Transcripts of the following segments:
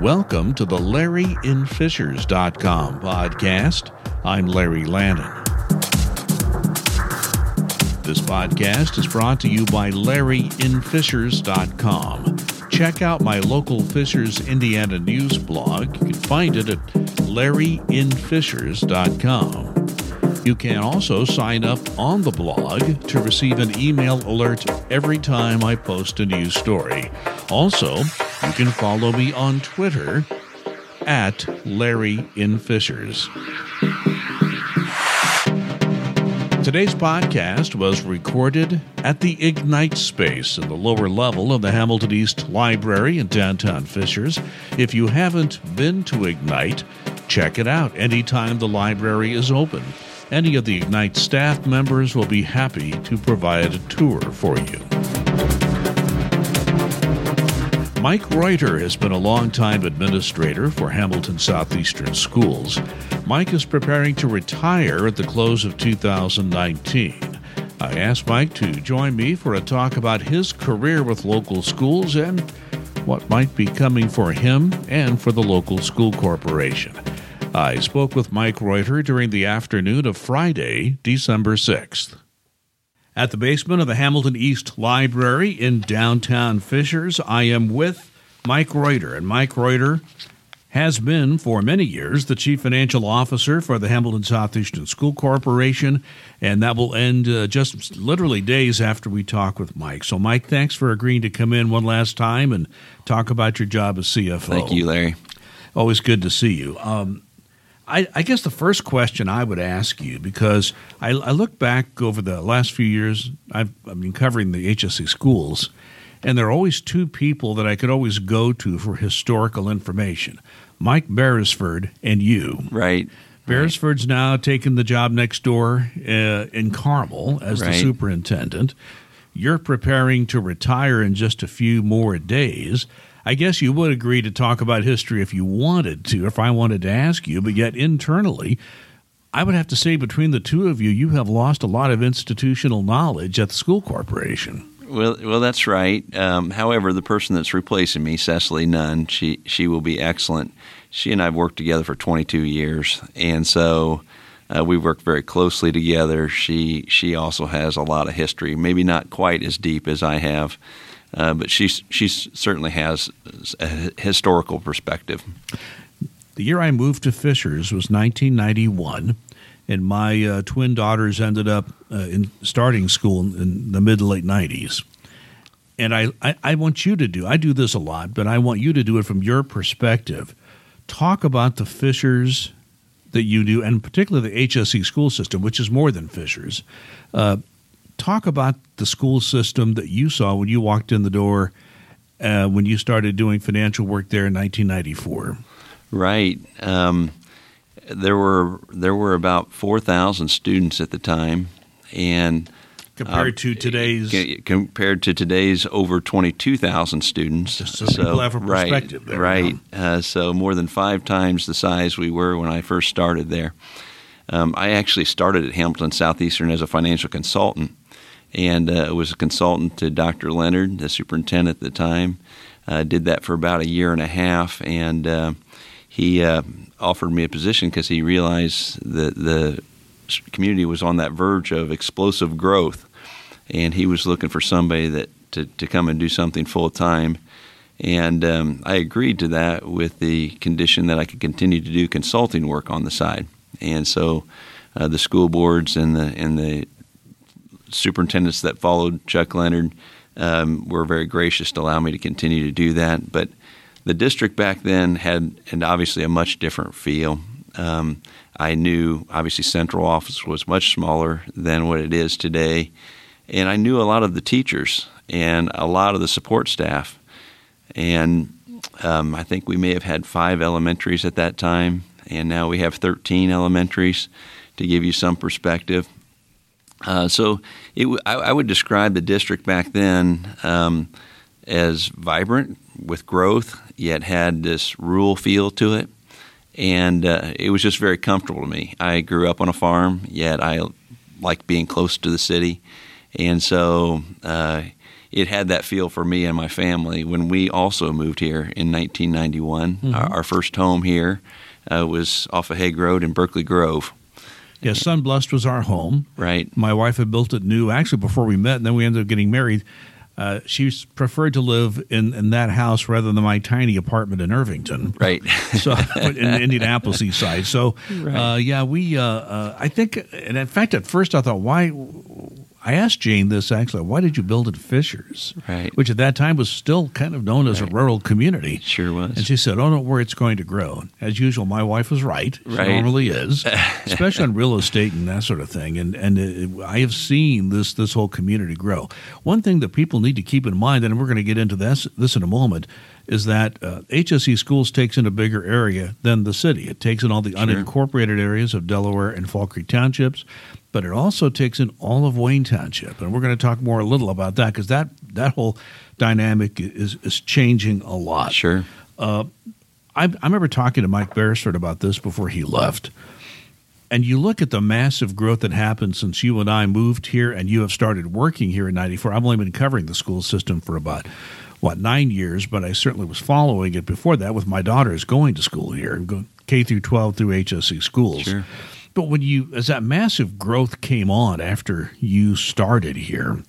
Welcome to the LarryInFishers.com podcast. I'm Larry Lannon. This podcast is brought to you by LarryInFishers.com. Check out my local Fishers, Indiana news blog. You can find it at LarryInFishers.com. You can also sign up on the blog to receive an email alert every time I post a new story. Also, you can follow me on Twitter at Larry in Fishers. Today's podcast was recorded at the Ignite space in the lower level of the Hamilton East Library in downtown Fishers. If you haven't been to Ignite, check it out anytime the library is open. Any of the Ignite staff members will be happy to provide a tour for you. Mike Reuter has been a longtime administrator for Hamilton Southeastern Schools. Mike is preparing to retire at the close of 2019. I asked Mike to join me for a talk about his career with local schools and what might be coming for him and for the local school corporation. I spoke with Mike Reuter during the afternoon of Friday, December 6th. At the basement of the Hamilton East Library in downtown Fishers, I am with Mike Reuter. And Mike Reuter has been for many years the chief financial officer for the Hamilton Southeastern School Corporation, and that will end uh, just literally days after we talk with Mike. So, Mike, thanks for agreeing to come in one last time and talk about your job as CFO. Thank you, Larry. Always good to see you. Um, I, I, guess the first question I would ask you, because I, I look back over the last few years, I've, I've, been covering the HSE schools, and there are always two people that I could always go to for historical information Mike Beresford and you. Right. Beresford's right. now taken the job next door uh, in Carmel as right. the superintendent. You're preparing to retire in just a few more days. I guess you would agree to talk about history if you wanted to, if I wanted to ask you, but yet internally, I would have to say between the two of you, you have lost a lot of institutional knowledge at the school corporation. Well, well, that's right. Um, however, the person that's replacing me, Cecily Nunn, she she will be excellent. She and I have worked together for 22 years, and so uh, we've worked very closely together. She she also has a lot of history, maybe not quite as deep as I have, uh, but she she certainly has a historical perspective. The year I moved to Fishers was 1991, and my uh, twin daughters ended up uh, in starting school in the mid to late 90s. And I, I, I want you to do I do this a lot, but I want you to do it from your perspective. Talk about the Fishers that you do, and particularly the HSE school system, which is more than Fishers. Uh, talk about the school system that you saw when you walked in the door uh, when you started doing financial work there in 1994. Right. Um, there were there were about 4,000 students at the time, and compared uh, to today's compared to today's over 22,000 students. So, so people have a perspective right, there. Right. Uh, so more than five times the size we were when I first started there. Um, I actually started at Hamilton Southeastern as a financial consultant and uh, was a consultant to Dr. Leonard, the superintendent at the time. Uh, did that for about a year and a half, and uh, he uh, offered me a position because he realized that the community was on that verge of explosive growth, and he was looking for somebody that to, to come and do something full time. And um, I agreed to that with the condition that I could continue to do consulting work on the side. And so uh, the school boards and the and the superintendents that followed Chuck Leonard um, were very gracious to allow me to continue to do that. But the district back then had, and obviously, a much different feel. Um, I knew obviously central office was much smaller than what it is today, and I knew a lot of the teachers and a lot of the support staff. And um, I think we may have had five elementaries at that time, and now we have 13 elementaries to give you some perspective. Uh, so it, I, I, would describe the district back then um, as vibrant with growth, yet had this rural feel to it. And uh, it was just very comfortable to me. I grew up on a farm, yet I like being close to the city. And so uh, it had that feel for me and my family when we also moved here in 1991. Mm-hmm. Our, our, first home here uh, was off of Hague Road in Berkeley Grove. Yeah, Sunblest was our home. Right. My wife had built it new actually before we met, and then we ended up getting married. Uh, she preferred to live in, in that house rather than my tiny apartment in Irvington. Right. so in the Indianapolis east side. So, right. uh, yeah, we. Uh, uh, I think, and in fact, at first I thought, why? I asked Jane this actually. Why did you build it Fishers? Right. Which at that time was still kind of known as right. a rural community. It sure was. And she said, "Oh, don't worry, it's going to grow." As usual, my wife was right. She right. normally is, especially on real estate and that sort of thing. And and it, I have seen this this whole community grow. One thing that people need to keep in mind, and we're going to get into this this in a moment, is that uh, HSE Schools takes in a bigger area than the city. It takes in all the sure. unincorporated areas of Delaware and Fall Creek townships but it also takes in all of Wayne Township, and we're going to talk more a little about that because that that whole dynamic is is changing a lot. Sure. Uh, I, I remember talking to Mike Beresford about this before he left, and you look at the massive growth that happened since you and I moved here, and you have started working here in '94. I've only been covering the school system for about what nine years, but I certainly was following it before that with my daughters going to school here, K through 12 through HSE schools. Sure. But when you, as that massive growth came on after you started here,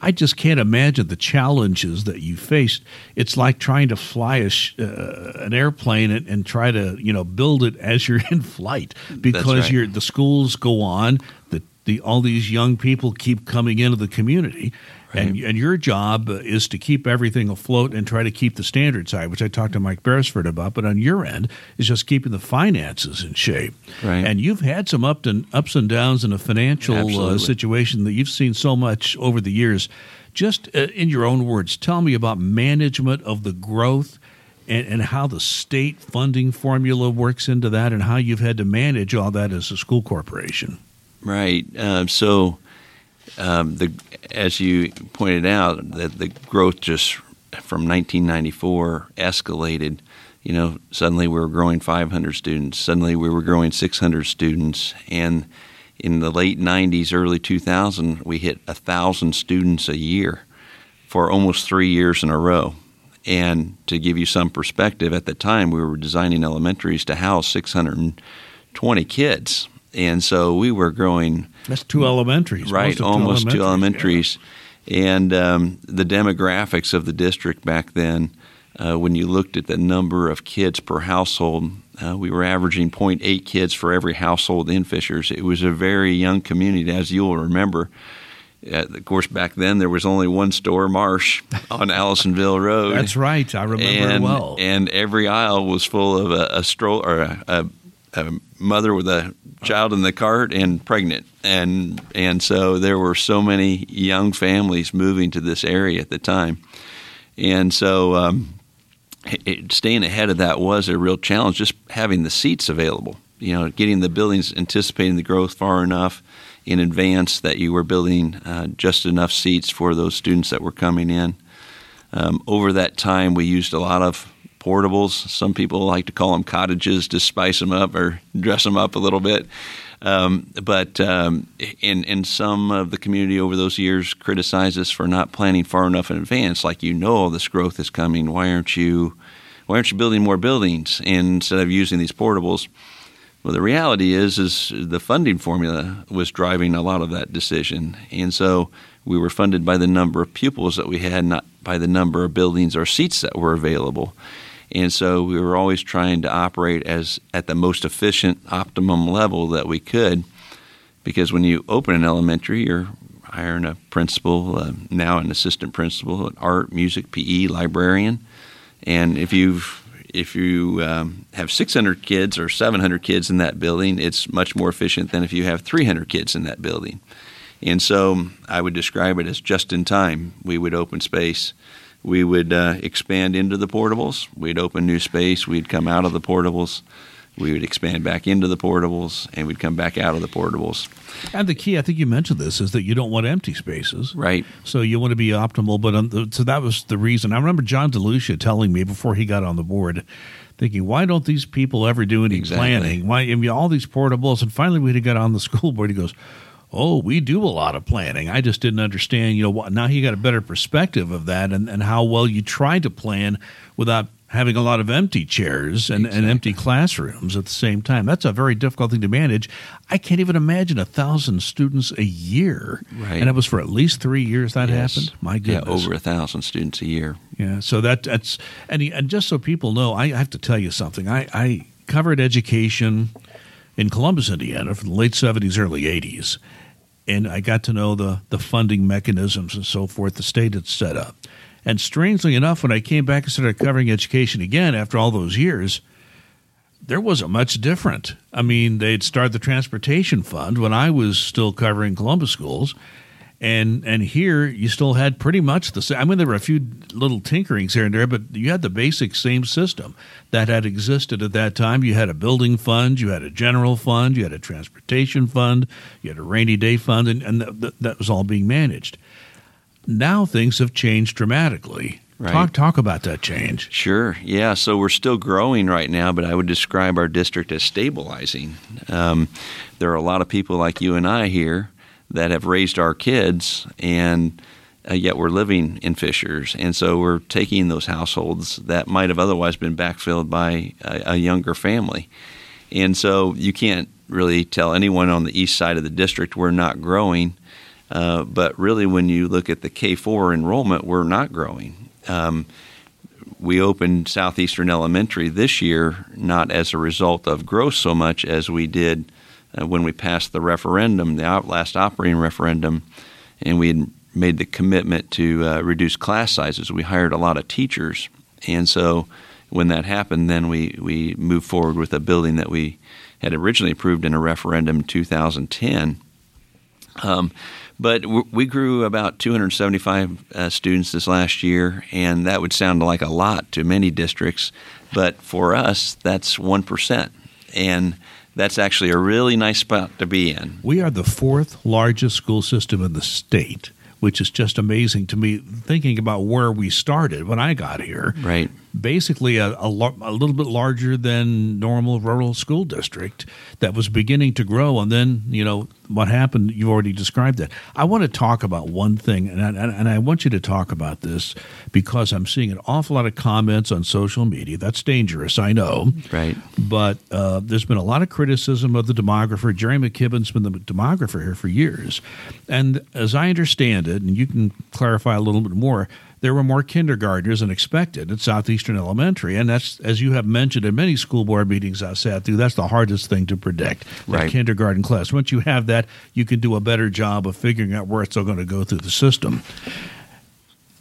I just can't imagine the challenges that you faced. It's like trying to fly a sh- uh, an airplane and, and, try to you know build it as you're in flight because right. you're, the schools go on, the, the all these young people keep coming into the community, And, and your job is to keep everything afloat and try to keep the standards side, which I talked to Mike Beresford about. But on your end is just keeping the finances in shape. Right. And you've had some up and ups and downs in a financial uh, situation that you've seen so much over the years. Just uh, in your own words, tell me about management of the growth. And, and, how the state funding formula works into that, and how you've had to manage all that as a school corporation. Right. Uh, so um, the as you pointed out, that the growth just from 1994 escalated. You know, suddenly we were growing 500 students. Suddenly we were growing 600 students, and in the late 90s, early 2000, we hit a thousand students a year for almost three years in a row. And to give you some perspective, at the time we were designing elementaries to house 620 kids and so we were growing. That's two elementaries, right? Almost two elementaries, yeah. and um, the demographics of the district back then. Uh, when you looked at the number of kids per household, uh, we were averaging 0.8 kids for every household in Fishers. It was a very young community, as you'll remember. Uh, of course, back then there was only one store, Marsh, on Allisonville Road. That's right, I remember and, well. And every aisle was full of a, a stroll or a, a, a mother with a child in the cart and pregnant, and and so there were so many young families moving to this area at the time, and so um, it, staying ahead of that was a real challenge. Just having the seats available, you know, getting the buildings, anticipating the growth far enough in advance that you were building uh, just enough seats for those students that were coming in. Um, over that time, we used a lot of portables. Some people like to call them cottages to spice them up or dress them up a little bit. Um, but um, in some of the community over those years criticize us for not planning far enough in advance. Like you know all this growth is coming. Why aren't you why aren't you building more buildings instead of using these portables? Well, the reality is is the funding formula was driving a lot of that decision, and so we were funded by the number of pupils that we had, not by the number of buildings or seats that were available. And so we were always trying to operate as at the most efficient, optimum level that we could. Because when you open an elementary, you're hiring a principal, uh, now an assistant principal, an art, music, PE, librarian, and if you've if you um, have 600 kids or 700 kids in that building, it's much more efficient than if you have 300 kids in that building. And so I would describe it as just in time. We would open space we would uh, expand into the portables. We'd open new space. We'd come out of the portables. We would expand back into the portables, and we'd come back out of the portables. And the key, I think you mentioned this, is that you don't want empty spaces. Right. So you want to be optimal. But the, so that was the reason. I remember John DeLucia telling me before he got on the board, thinking, why don't these people ever do any exactly. planning? Why I mean, all these portables? And finally, we had got on the school board. He goes, oh, we do a lot of planning. I just didn't understand, you know, now you got a better perspective of that and, and how well you try to plan without having a lot of empty chairs and, exactly. and empty classrooms at the same time. That's a very difficult thing to manage. I can't even imagine a thousand students a year. Right. And it was for at least three years that yes. happened. My goodness. Yeah, over a thousand students a year. Yeah. So that that's and, and just so people know, I have to tell you something. I, I covered education in Columbus, Indiana, from the late seventies, early eighties. And I got to know the, the funding mechanisms and so forth the state had set up. And strangely enough, when I came back and started covering education again after all those years, there wasn't much different. I mean, they'd start the transportation fund when I was still covering Columbus schools. And and here you still had pretty much the same. I mean, there were a few little tinkerings here and there, but you had the basic same system that had existed at that time. You had a building fund, you had a general fund, you had a transportation fund, you had a rainy day fund, and, and th- that was all being managed now things have changed dramatically. Right. Talk talk about that change. Sure. Yeah. So we're still growing right now, but I would describe our district as stabilizing. Um, there are a lot of people like you and I here that have raised our kids, and uh, yet we're living in Fishers, and so we're taking those households that might have otherwise been backfilled by a, a younger family, and so you can't really tell anyone on the east side of the district we're not growing uh, but really, when you look at the K 4 enrollment, we're not growing. Um, we opened Southeastern Elementary this year not as a result of growth so much as we did uh, when we passed the referendum, the last operating referendum, and we had made the commitment to uh, reduce class sizes. We hired a lot of teachers, and so when that happened, then we, we moved forward with a building that we had originally approved in a referendum in 2010. Um, but we grew about 275 uh, students this last year, and that would sound like a lot to many districts. But for us, that's 1%. And that's actually a really nice spot to be in. We are the fourth largest school system in the state which is just amazing to me thinking about where we started when I got here. Right basically a, a, a, little bit larger than normal rural school district that was beginning to grow. And then, you know, what happened, you already described that. I want to talk about one thing, and I, and I want you to talk about this because I'm seeing an awful lot of comments on social media. That's dangerous, I know. Right. But uh, there's been a lot of criticism of the demographer. Jerry McKibben's been the demographer here for years. And as I understand it, and you can clarify a little bit more, there were more kindergartners than expected at Southeastern Elementary. And that's, as you have mentioned in many school board meetings I've sat through, that's the hardest thing to predict, right. kindergarten class. Once you have that, you can do a better job of figuring out where it's all going to go through the system.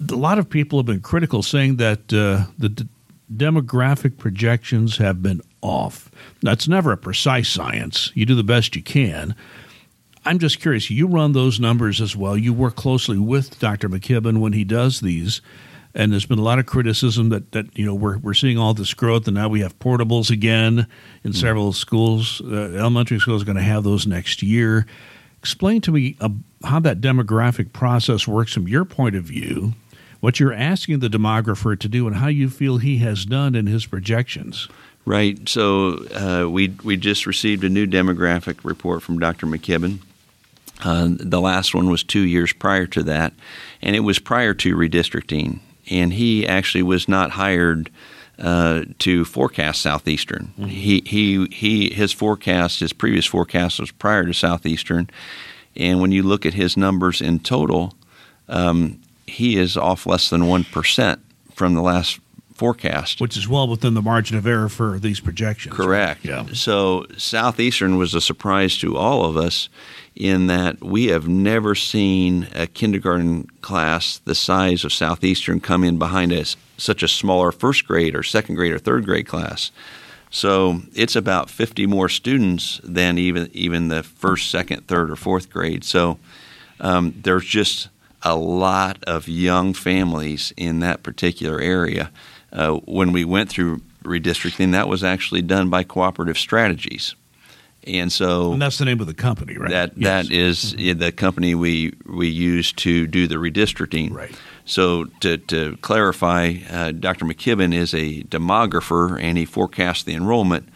A lot of people have been critical, saying that uh, the d- demographic projections have been off. That's never a precise science. You do the best you can. I'm just curious. You run those numbers as well. You work closely with Dr. McKibben when he does these, and there's been a lot of criticism that, that you know we're we're seeing all this growth, and now we have portables again in mm. several schools. Uh, elementary schools are going to have those next year. Explain to me uh, how that demographic process works from your point of view. What you're asking the demographer to do, and how you feel he has done in his projections. Right. So uh, we we just received a new demographic report from Dr. McKibben, uh, the last one was two years prior to that, and it was prior to redistricting. And he actually was not hired uh, to forecast Southeastern. Mm-hmm. He, he, he, his forecast, his previous forecast was prior to Southeastern. And when you look at his numbers in total, um, he is off less than 1% from the last forecast. Which is well within the margin of error for these projections. Correct. Right? Yeah. So Southeastern was a surprise to all of us in that we have never seen a kindergarten class the size of Southeastern come in behind us such a smaller first grade or second grade or third grade class. So it's about 50 more students than even even the first, second, third, or fourth grade. So um, there's just a lot of young families in that particular area. Uh, when we went through redistricting, that was actually done by cooperative strategies. And so and that's the name of the company, right? That yes. that is, mm-hmm. the company we we use to do the redistricting. Right. So to, to clarify, uh, Dr. McKibben is a demographer and he forecasts the enrollment,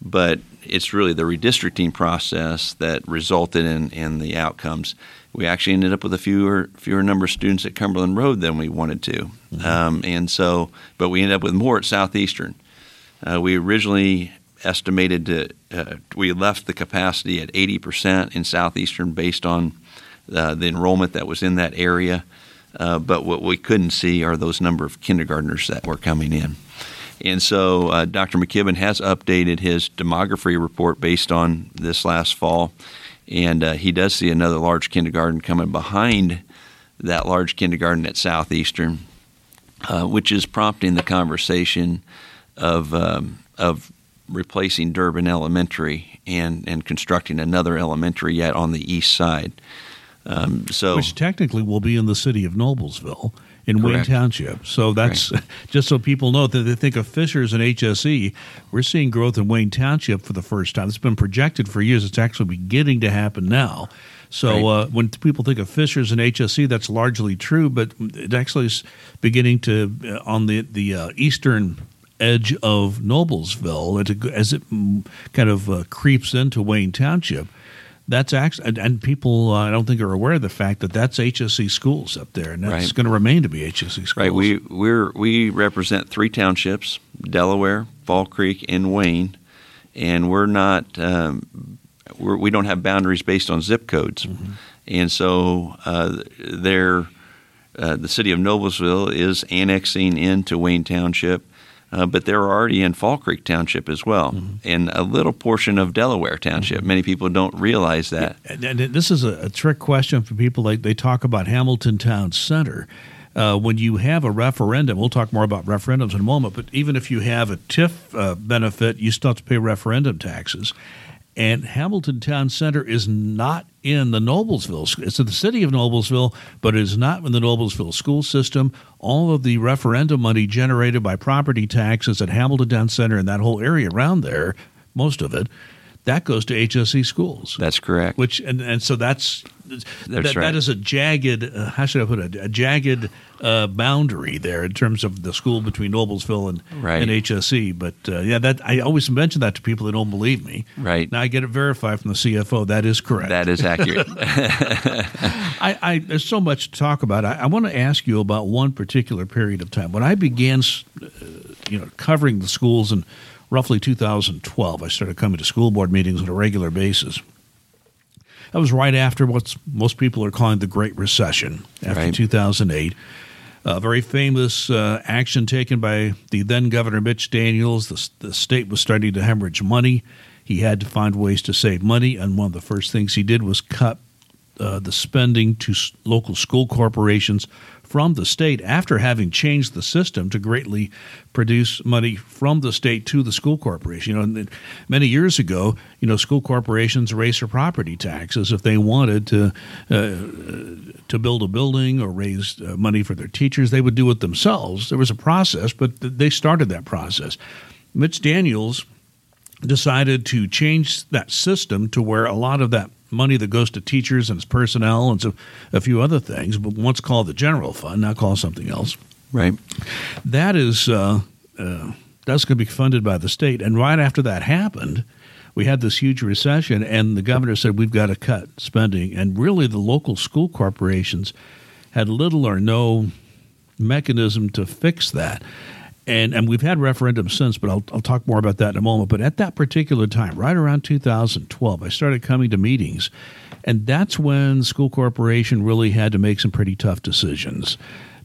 but it's really the redistricting process that resulted in, in the outcomes. We actually ended up with a fewer fewer number of students at Cumberland Road than we wanted to, mm-hmm. um, and so but we ended up with more at Southeastern. Uh, we originally estimated to uh, we left the capacity at 80% in Southeastern based on uh, the enrollment that was in that area. Uh, but what we couldn't see are those number of kindergartners that were coming in. And so uh, Dr. McKibben has updated his demography report based on this last fall. And uh, he does see another large kindergarten coming behind that large kindergarten at Southeastern, uh, which is prompting the conversation of, um, of replacing Durbin Elementary and, and constructing another elementary yet on the east side. Um, so, which technically will be in the city of Noblesville in Correct. Wayne Township. So that's Correct. just so people know that they think of Fishers and HSE. We're seeing growth in Wayne Township for the first time. It's been projected for years. It's actually beginning to happen now. So right. uh, when people think of Fishers and HSE, that's largely true, but it actually is beginning to uh, on the the uh, eastern edge of Noblesville as it kind of uh, creeps into Wayne Township that's actually, and, people uh, I don't think are aware of the fact that that's HSE schools up there, and that's right. going to remain to be HSE schools. Right. We we we represent three townships: Delaware, Fall Creek, and Wayne, and we're not um, we're, we don't have boundaries based on zip codes, mm-hmm. and so uh, they're. Uh, the city of Noblesville is annexing into Wayne Township uh, but they're already in Fall Creek Township as well, mm-hmm. and a little portion of Delaware Township. Mm-hmm. Many people don't realize that. And, and this is a, a, trick question for people. Like they talk about Hamilton Town Center. Uh, when you have a referendum, we'll talk more about referendums in a moment. But even if you have a TIF uh, benefit, you still have to pay referendum taxes. And Hamilton Town Center is not in the Noblesville. It's in the city of Noblesville, but it is not in the Noblesville school system. All of the referendum money generated by property taxes at Hamilton Town Center and that whole area around there, most of it, that goes to HSE schools. That's correct. Which and, and so that's, that's that, right. that is a jagged uh, how should I put it a jagged uh, boundary there in terms of the school between Noblesville and right. and HSE. But uh, yeah, that I always mention that to people that don't believe me. Right now, I get it verified from the CFO. That is correct. That is accurate. I, I, there's so much to talk about. I, I, want to ask you about one particular period of time when I began, uh, you know, covering the schools and roughly 2012. I started coming to school board meetings on a regular basis. That was right after what most people are calling the Great Recession, after right. 2008. A very famous uh, action taken by the then Governor Mitch Daniels. The, the state was starting to hemorrhage money. He had to find ways to save money, and one of the first things he did was cut uh, the spending to local school corporations from the state after having changed the system to greatly produce money from the state to the school corporation. You know, many years ago, you know, school corporations raised their property taxes if they wanted to uh, to build a building or raise uh, money for their teachers. They would do it themselves. There was a process, but they started that process. Mitch Daniels decided to change that system to where a lot of that money that goes to teachers and its personnel and so a few other things, but once called the general fund, now called something else. Right. That is uh, uh, that's going to be funded by the state. And right after that happened, we had this huge recession, and the governor said we've got to cut spending. And really, the local school corporations had little or no mechanism to fix that and and we've had referendums since, but I'll, I'll talk more about that in a moment. But at that particular time, right around 2012, I started coming to meetings, and that's when school corporation really had to make some pretty tough decisions.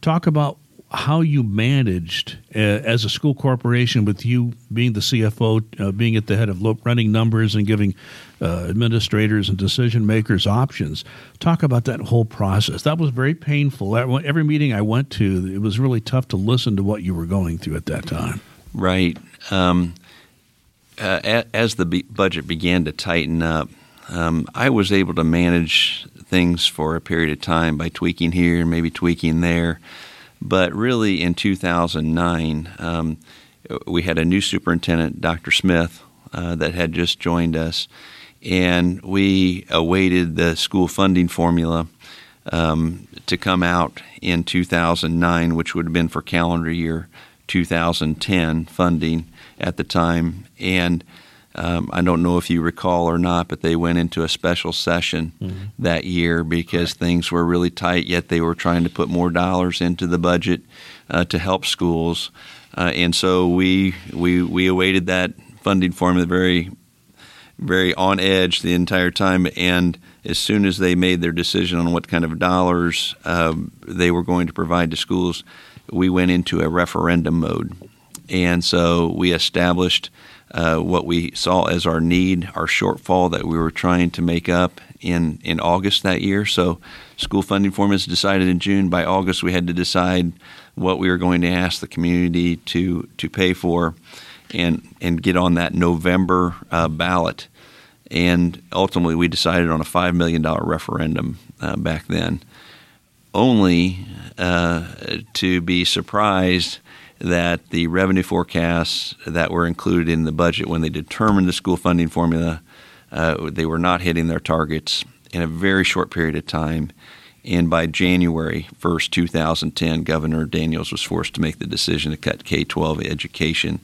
Talk about how you managed uh, as a school corporation with you being the CFO, uh, being at the head of running numbers and giving uh, administrators and decision makers options. Talk about that whole process. That was very painful. Every meeting I went to, it was really tough to listen to what you were going through at that time. Right. Um, uh, as the budget began to tighten up, um, I was able to manage things for a period of time by tweaking here, and maybe tweaking there. But really, in 2009, um, we had a new superintendent, Dr. Smith, uh, that had just joined us, and we awaited the school funding formula um, to come out in 2009, which would have been for calendar year 2010 funding at the time. And Um, I don't know if you recall or not, but they went into a special session mm-hmm. that year because things were really tight. Yet they were trying to put more dollars into the budget uh, to help schools, uh, and so we we we awaited that funding formula very very on edge the entire time. And as soon as they made their decision on what kind of dollars um, they were going to provide to schools, we went into a referendum mode, and so we established uh, what we saw as our need, our shortfall that we were trying to make up in, in August that year. So, school funding formulas decided in June. By August, we had to decide what we were going to ask the community to to pay for, and and get on that November uh, ballot. And ultimately, we decided on a five million dollar referendum uh, back then, only uh, to be surprised that the revenue forecasts that were included in the budget when they determined the school funding formula, uh, they were not hitting their targets in a very short period of time. And by January 1st, 2010, Governor Daniels was forced to make the decision to cut K 12 education,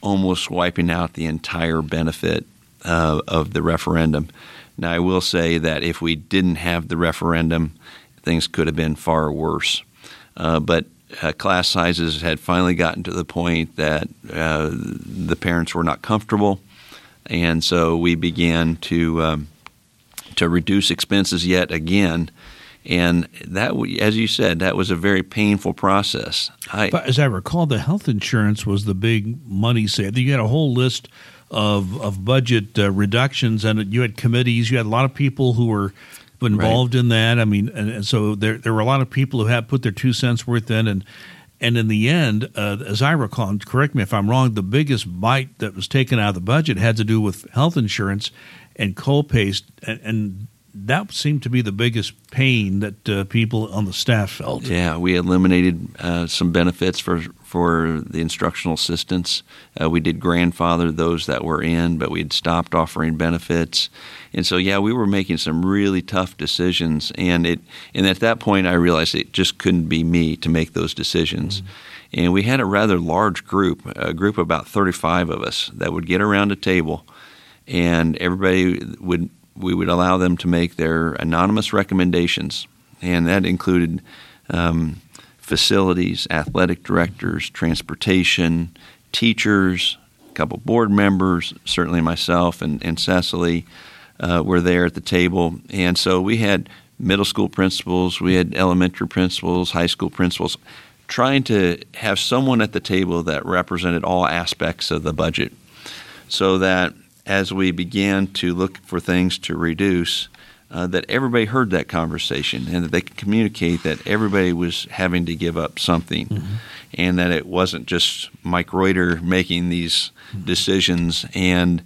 almost wiping out the entire benefit uh, of the referendum. Now, I will say that if we didn't have the referendum, things could have been far worse. Uh, but uh, class sizes had finally gotten to the point that uh, the parents were not comfortable, and so we began to um, to reduce expenses yet again. And that, as you said, that was a very painful process. I, but as I recall, the health insurance was the big money saver. You had a whole list of of budget uh, reductions, and you had committees. You had a lot of people who were involved right. in that. I mean, and, and, so there there were a lot of people who had put their two cents worth in, and and in the end, uh, as I recall, correct me if I'm wrong, the biggest bite that was taken out of the budget had to do with health insurance and co-pays, and, and that seemed to be the biggest pain that uh, people on the staff felt. Yeah, we eliminated uh, some benefits for for the instructional assistants. Uh, we did grandfather those that were in, but we had stopped offering benefits, and so yeah, we were making some really tough decisions. And it and at that point, I realized it just couldn't be me to make those decisions. Mm-hmm. And we had a rather large group, a group of about 35 of us, that would get around a table, and everybody would we would allow them to make their anonymous recommendations, and that included um, facilities, athletic directors, transportation, teachers, a couple board members, certainly myself and, and Cecily uh, were there at the table. And so we had middle school principals, we had elementary principals, high school principals, trying to have someone at the table that represented all aspects of the budget so that as we began to look for things to reduce, uh, that everybody heard that conversation and that they could communicate that everybody was having to give up something mm-hmm. and that it wasn't just Mike Reuter making these mm-hmm. decisions. And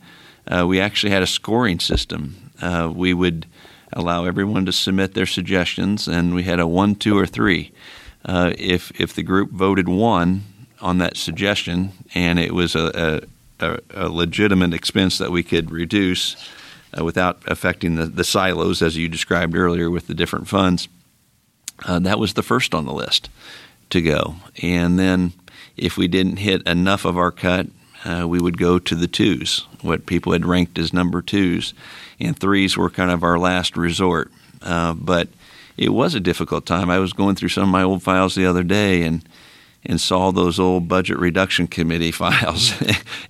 uh, we actually had a scoring system. Uh, we would allow everyone to submit their suggestions, and we had a one, two, or three. Uh, if, if the group voted one on that suggestion and it was a, a, a legitimate expense that we could reduce uh, without affecting the, the silos, as you described earlier with the different funds. Uh, that was the first on the list to go. And then if we didn't hit enough of our cut, uh, we would go to the twos, what people had ranked as number twos. And threes were kind of our last resort. Uh, but it was a difficult time. I was going through some of my old files the other day, and and saw those old budget reduction committee files,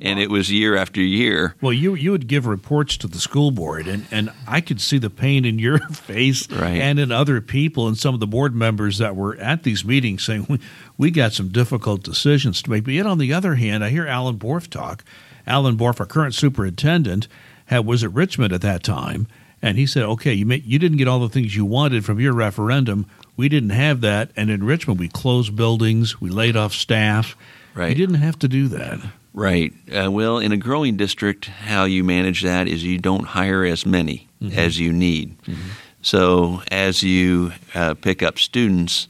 and it was year after year. Well, you you would give reports to the school board, and, and I could see the pain in your face right. and in other people and some of the board members that were at these meetings saying we, we got some difficult decisions to make. But yet on the other hand, I hear Allen Bourff talk. Allen Bourff, our current superintendent, had, was at Richmond at that time. And he said, "Okay, you may, you didn't get all the things you wanted from your referendum. We didn't have that, and in Richmond, we closed buildings, we laid off staff. Right. You didn't have to do that. Right. Uh, well, in a growing district, how you manage that is you don't hire as many mm-hmm. as you need. Mm-hmm. So as you uh, pick up students,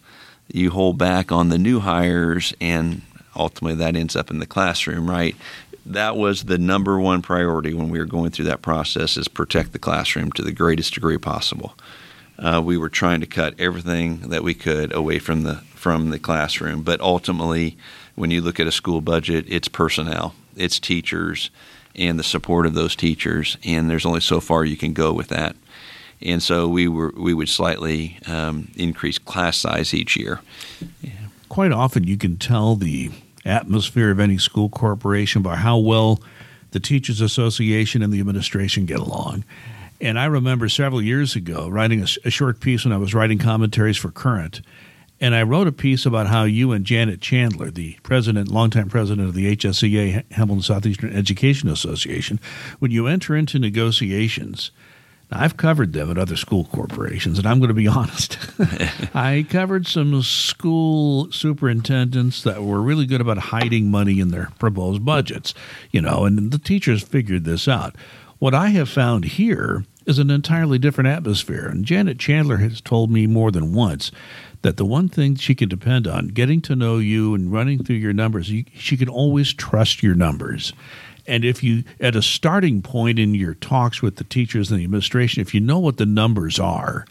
you hold back on the new hires, and ultimately that ends up in the classroom, right? That was the number one priority when we were going through that process: is protect the classroom to the greatest degree possible uh, we were trying to cut everything that we could away from the from the classroom. But ultimately, when you look at a school budget, it's personnel, it's teachers, and the support of those teachers. And there's only so far you can go with that. And so we were we would slightly um, increase class size each year. Yeah. Quite often, you can tell the atmosphere of any school corporation by how well the teachers association and the administration get along. And I remember several years ago writing a, a, short piece when I was writing commentaries for Current. And I wrote a piece about how you and Janet Chandler, the president, longtime president of the HSEA, Hamilton Southeastern Education Association, when you enter into negotiations, now, I've covered them at other school corporations, and I'm going to be honest. I covered some school superintendents that were really good about hiding money in their proposed budgets, you know, and the teachers figured this out. What I have found here is an entirely different atmosphere. And Janet Chandler has told me more than once that the one thing she can depend on, getting to know you and running through your numbers, you, she can always trust your numbers. And if you, at a starting point in your talks with the teachers and the administration, if you know what the numbers are,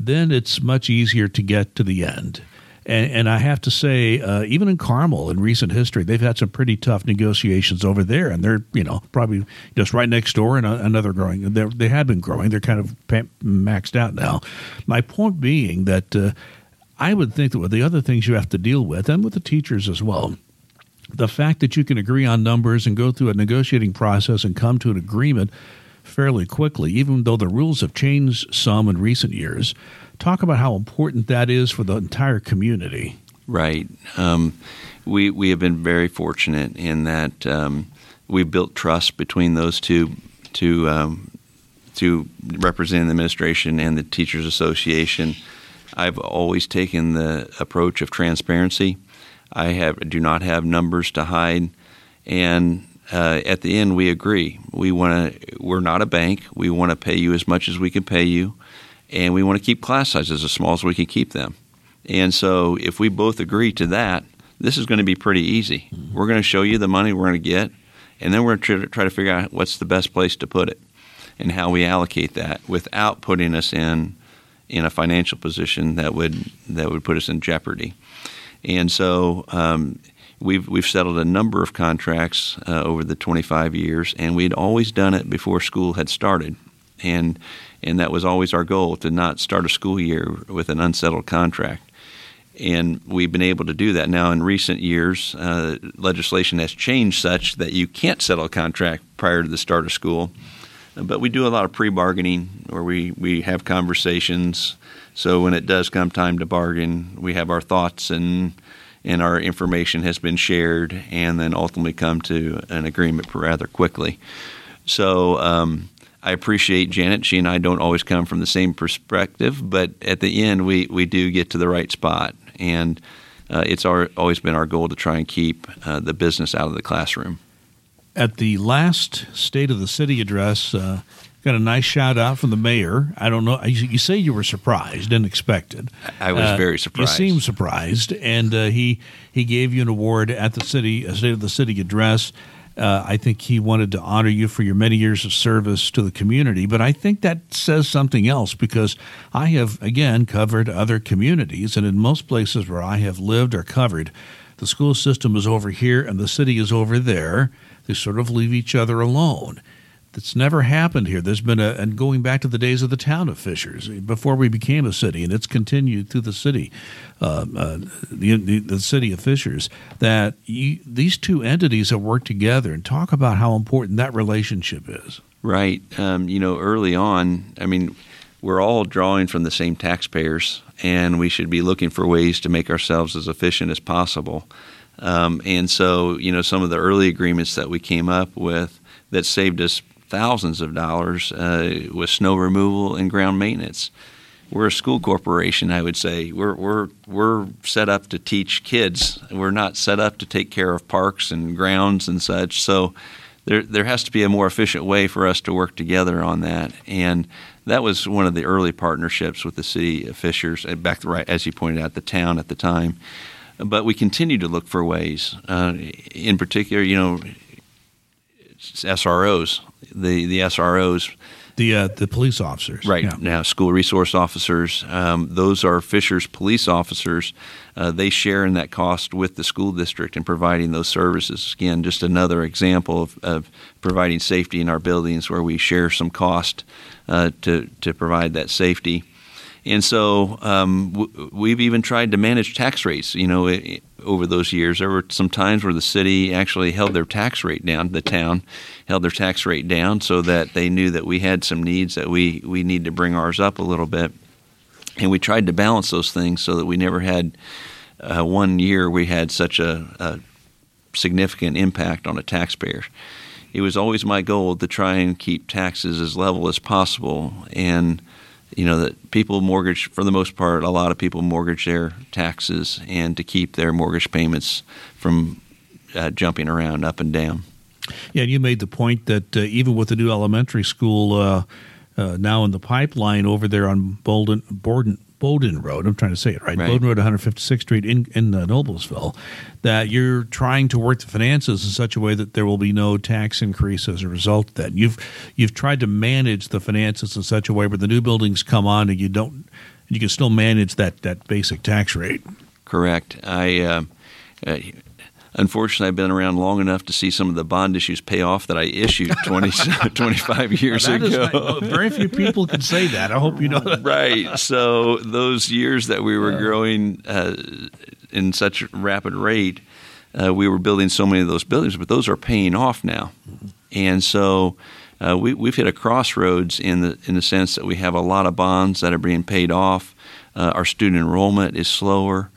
then it's much easier to get to the end. And, and I have to say, uh, even in Carmel in recent history, they've had some pretty tough negotiations over there, and they're you know probably just right next door and another growing. They're, they have been growing. They're kind of maxed out now. My point being that uh, I would think that with the other things you have to deal with, and with the teachers as well, the fact that you can agree on numbers and go through a negotiating process and come to an agreement fairly quickly, even though the rules have changed some in recent years talk about how important that is for the entire community. Right. Um, we we have been very fortunate in that um, we've built trust between those two two um, to representing the administration and the teachers association. I've always taken the approach of transparency. I have do not have numbers to hide, and uh, at the end we agree. We want to. We're not a bank. We want to pay you as much as we can pay you and we want to keep class sizes as small as we can keep them. And so, if we both agree to that, this is going to be pretty easy. Mm-hmm. We're going to show you the money we're going to get, and then we're going to try to figure out what's the best place to put it and how we allocate that without putting us in in a financial position that would that would put us in jeopardy. And so. Um, we've we've settled a number of contracts uh, over the 25 years, and we'd always done it before school had started, and and that was always our goal to not start a school year with an unsettled contract. And we've been able to do that. Now, in recent years, uh, legislation has changed such that you can't settle a contract prior to the start of school. But we do a lot of pre bargaining where we, we have conversations. So when it does come time to bargain, we have our thoughts and and our information has been shared, and then ultimately come to an agreement rather quickly. So um, I appreciate Janet. She and I don't always come from the same perspective, but at the end, we, we do get to the right spot. And uh, it's our, always been our goal to try and keep uh, the business out of the classroom. At the last State of the City address, uh, got a nice shout out from the mayor. I don't know. You, you say you were surprised and expected. I was uh, very surprised. You seemed surprised, and uh, he he gave you an award at the city State of the City address. Uh, I think he wanted to honor you for your many years of service to the community. But I think that says something else because I have, again, covered other communities. And in most places where I have lived or covered, the school system is over here and the city is over there. They sort of leave each other alone. That's never happened here. There's been a, and going back to the days of the town of Fishers, before we became a city, and it's continued through the city, uh, uh, the, the, the, city of Fishers, that you, these two entities have worked together and talk about how important that relationship is. Right. Um, you know, early on, I mean, we're all drawing from the same taxpayers, and we should be looking for ways to make ourselves as efficient as possible. Um, and so, you know, some of the early agreements that we came up with that saved us thousands of dollars uh, with snow removal and ground maintenance. We're a school corporation, I would say. We're, we're, we're set up to teach kids. We're not set up to take care of parks and grounds and such. So there, there has to be a more efficient way for us to work together on that. And that was one of the early partnerships with the city of Fishers, uh, back right, as you pointed out, the town at the time. But we continue to look for ways. Uh, in particular, you know, SROs the the SROs The uh, the police officers, right yeah. now, school resource officers. Um, those are Fisher's police officers. Uh, they share in that cost with the school district in providing those services. Again, just another example of, of providing safety in our buildings where we share some cost uh, to to provide that safety. And so um, w- we've even tried to manage tax rates. You know, it, over those years, there were some times where the city actually held their tax rate down. The town held their tax rate down so that they knew that we had some needs that we we need to bring ours up a little bit. And we tried to balance those things so that we never had uh, one year we had such a, a significant impact on a taxpayer it was always my goal to try and keep taxes as level as possible and you know that people mortgage for the most part a lot of people mortgage their taxes and to keep their mortgage payments from uh, jumping around up and down. Yeah and you made the point that uh, even with the new elementary school uh, uh now in the pipeline over there on Bolden, Borden, Bowden Road, I'm trying to say it right, right. Bowden Road, 156th Street in, in uh, Noblesville, that you're trying to work the finances in such a way that there will be no tax increase as a result of that. You've you've tried to manage the finances in such a way where the new buildings come on and you don't you can still manage that, that basic tax rate. Correct. I uh, uh, unfortunately, I've been around long enough to see some of the bond issues pay off that I issued 20, 25 years ago. Not, very few people can say that. I hope you know that. right. So those years that we were growing uh, in such rapid rate, uh, we were building so many of those buildings, but those are paying off now, and so. Uh, we, we've hit a crossroads in the in the sense that we have a lot of bonds that are being paid off. Uh, our student enrollment is slower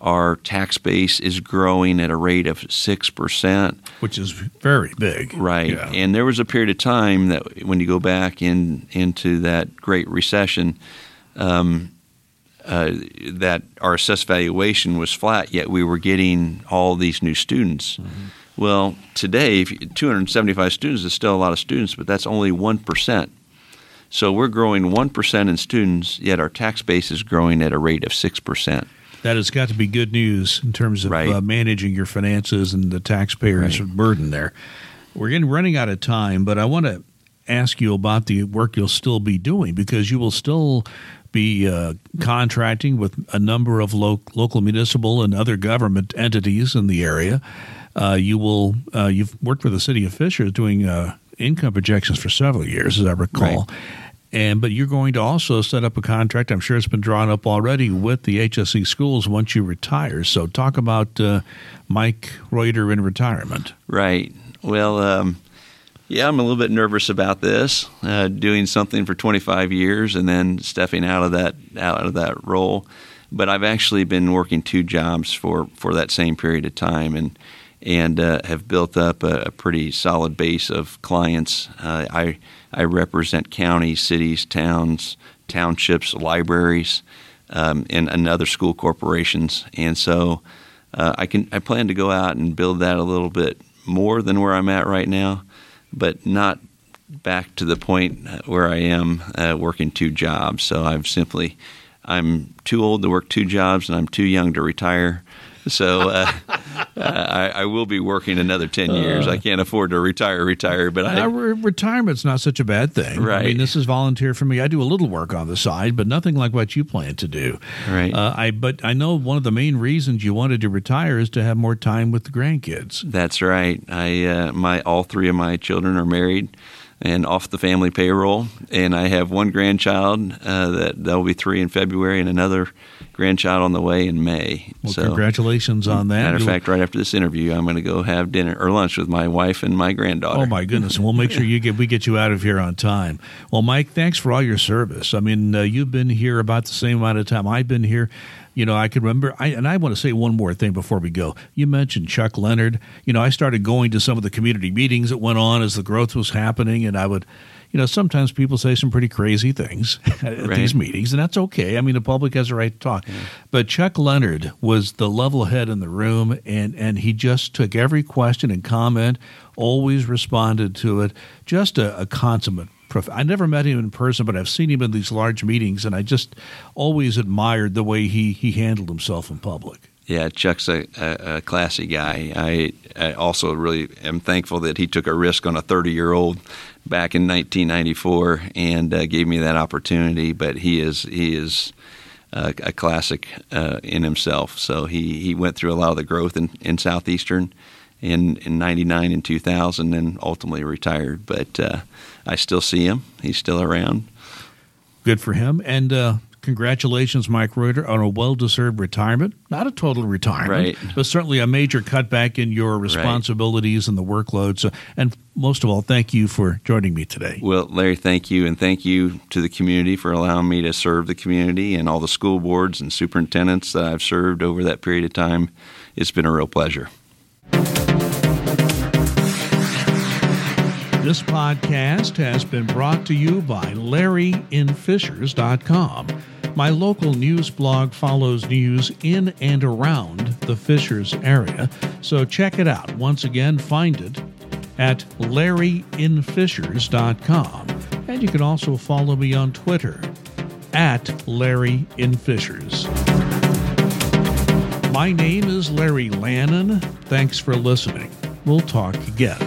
our tax base is growing at a rate of 6%. Which is very big. Right. Yeah. And there was a period of time that when you go back in into that Great Recession, um, uh, that our assessed valuation was flat, yet we were getting all these new students. Mm-hmm. Well, today, 275 students is still a lot of students, but that's only 1%. So we're growing 1% in students, yet our tax base is growing at a rate of 6% that has got to be good news in terms of right. uh, managing your finances and the taxpayers' right. burden there. We're getting running out of time, but I want to ask you about the work you'll still be doing because you will still be uh, contracting with a number of lo- local municipal and other government entities in the area. Uh, you will uh, you've worked with the city of Fisher doing uh, income projections for several years, as I recall. Right. And but you're going to also set up a contract. I'm sure it's been drawn up already with the HSE schools once you retire. So talk about uh, Mike Reuter in retirement. Right. Well, um, yeah, I'm a little bit nervous about this. Uh, doing something for 25 years and then stepping out of that out of that role. But I've actually been working two jobs for for that same period of time and and uh, have built up a, a, pretty solid base of clients. Uh, I I represent counties, cities, towns, townships, libraries, um, and, and other school corporations. And so uh, I can I plan to go out and build that a little bit more than where I'm at right now, but not back to the point where I am uh, working two jobs. So I've simply I'm too old to work two jobs and I'm too young to retire. So uh, I, I, will be working another ten years. I can't afford to retire, retire, but I, re- retirement's not such a bad thing. Right. I mean, this is volunteer for me. I do a little work on the side, but nothing like what you plan to do. Right. Uh, I but I know one of the main reasons you wanted to retire is to have more time with the grandkids. That's right. I uh, my all three of my children are married and off the family payroll. And I have one grandchild uh, that that will be three in February, and another grandchild on the way in May. Well, so, congratulations on that. Matter of fact, right after this interview, I'm going to go have dinner or lunch with my wife and my granddaughter. Oh my goodness! And we'll make sure you get we get you out of here on time. Well, Mike, thanks for all your service. I mean, uh, you've been here about the same amount of time I've been here you know, I can remember, I, and I want to say one more thing before we go. You mentioned Chuck Leonard. You know, I started going to some of the community meetings that went on as the growth was happening, and I would, you know, sometimes people say some pretty crazy things at right. these meetings, and that's okay. I mean, the public has a right to talk. Yeah. But Chuck Leonard was the level head in the room, and, and he just took every question and comment, always responded to it. Just a, a consummate prof- I never met him in person, but I've seen him in these large meetings, and I just always admired the way he he handled himself in public. Yeah, Chuck's a, a, a classy guy. I, I, also really am thankful that he took a risk on a 30 year old back in 1994 and uh, gave me that opportunity. But he is he is uh, a classic uh, in himself. So he, he went through a lot of the growth in, in Southeastern in in '99 and 2000, and ultimately retired. But uh, I still see him; he's still around. Good for him, and uh, congratulations, Mike Reuter, on a well-deserved retirement. Not a total retirement, right. but certainly a major cutback in your responsibilities right. and the workload. So, and most of all, thank you for joining me today. Well, Larry, thank you, and thank you to the community for allowing me to serve the community and all the school boards and superintendents that I've served over that period of time. It's been a real pleasure. This podcast has been brought to you by LarryInFishers.com. My local news blog follows news in and around the Fishers area, so check it out. Once again, find it at LarryInFishers.com. And you can also follow me on Twitter at LarryInFishers. My name is Larry Lannon. Thanks for listening. We'll talk again.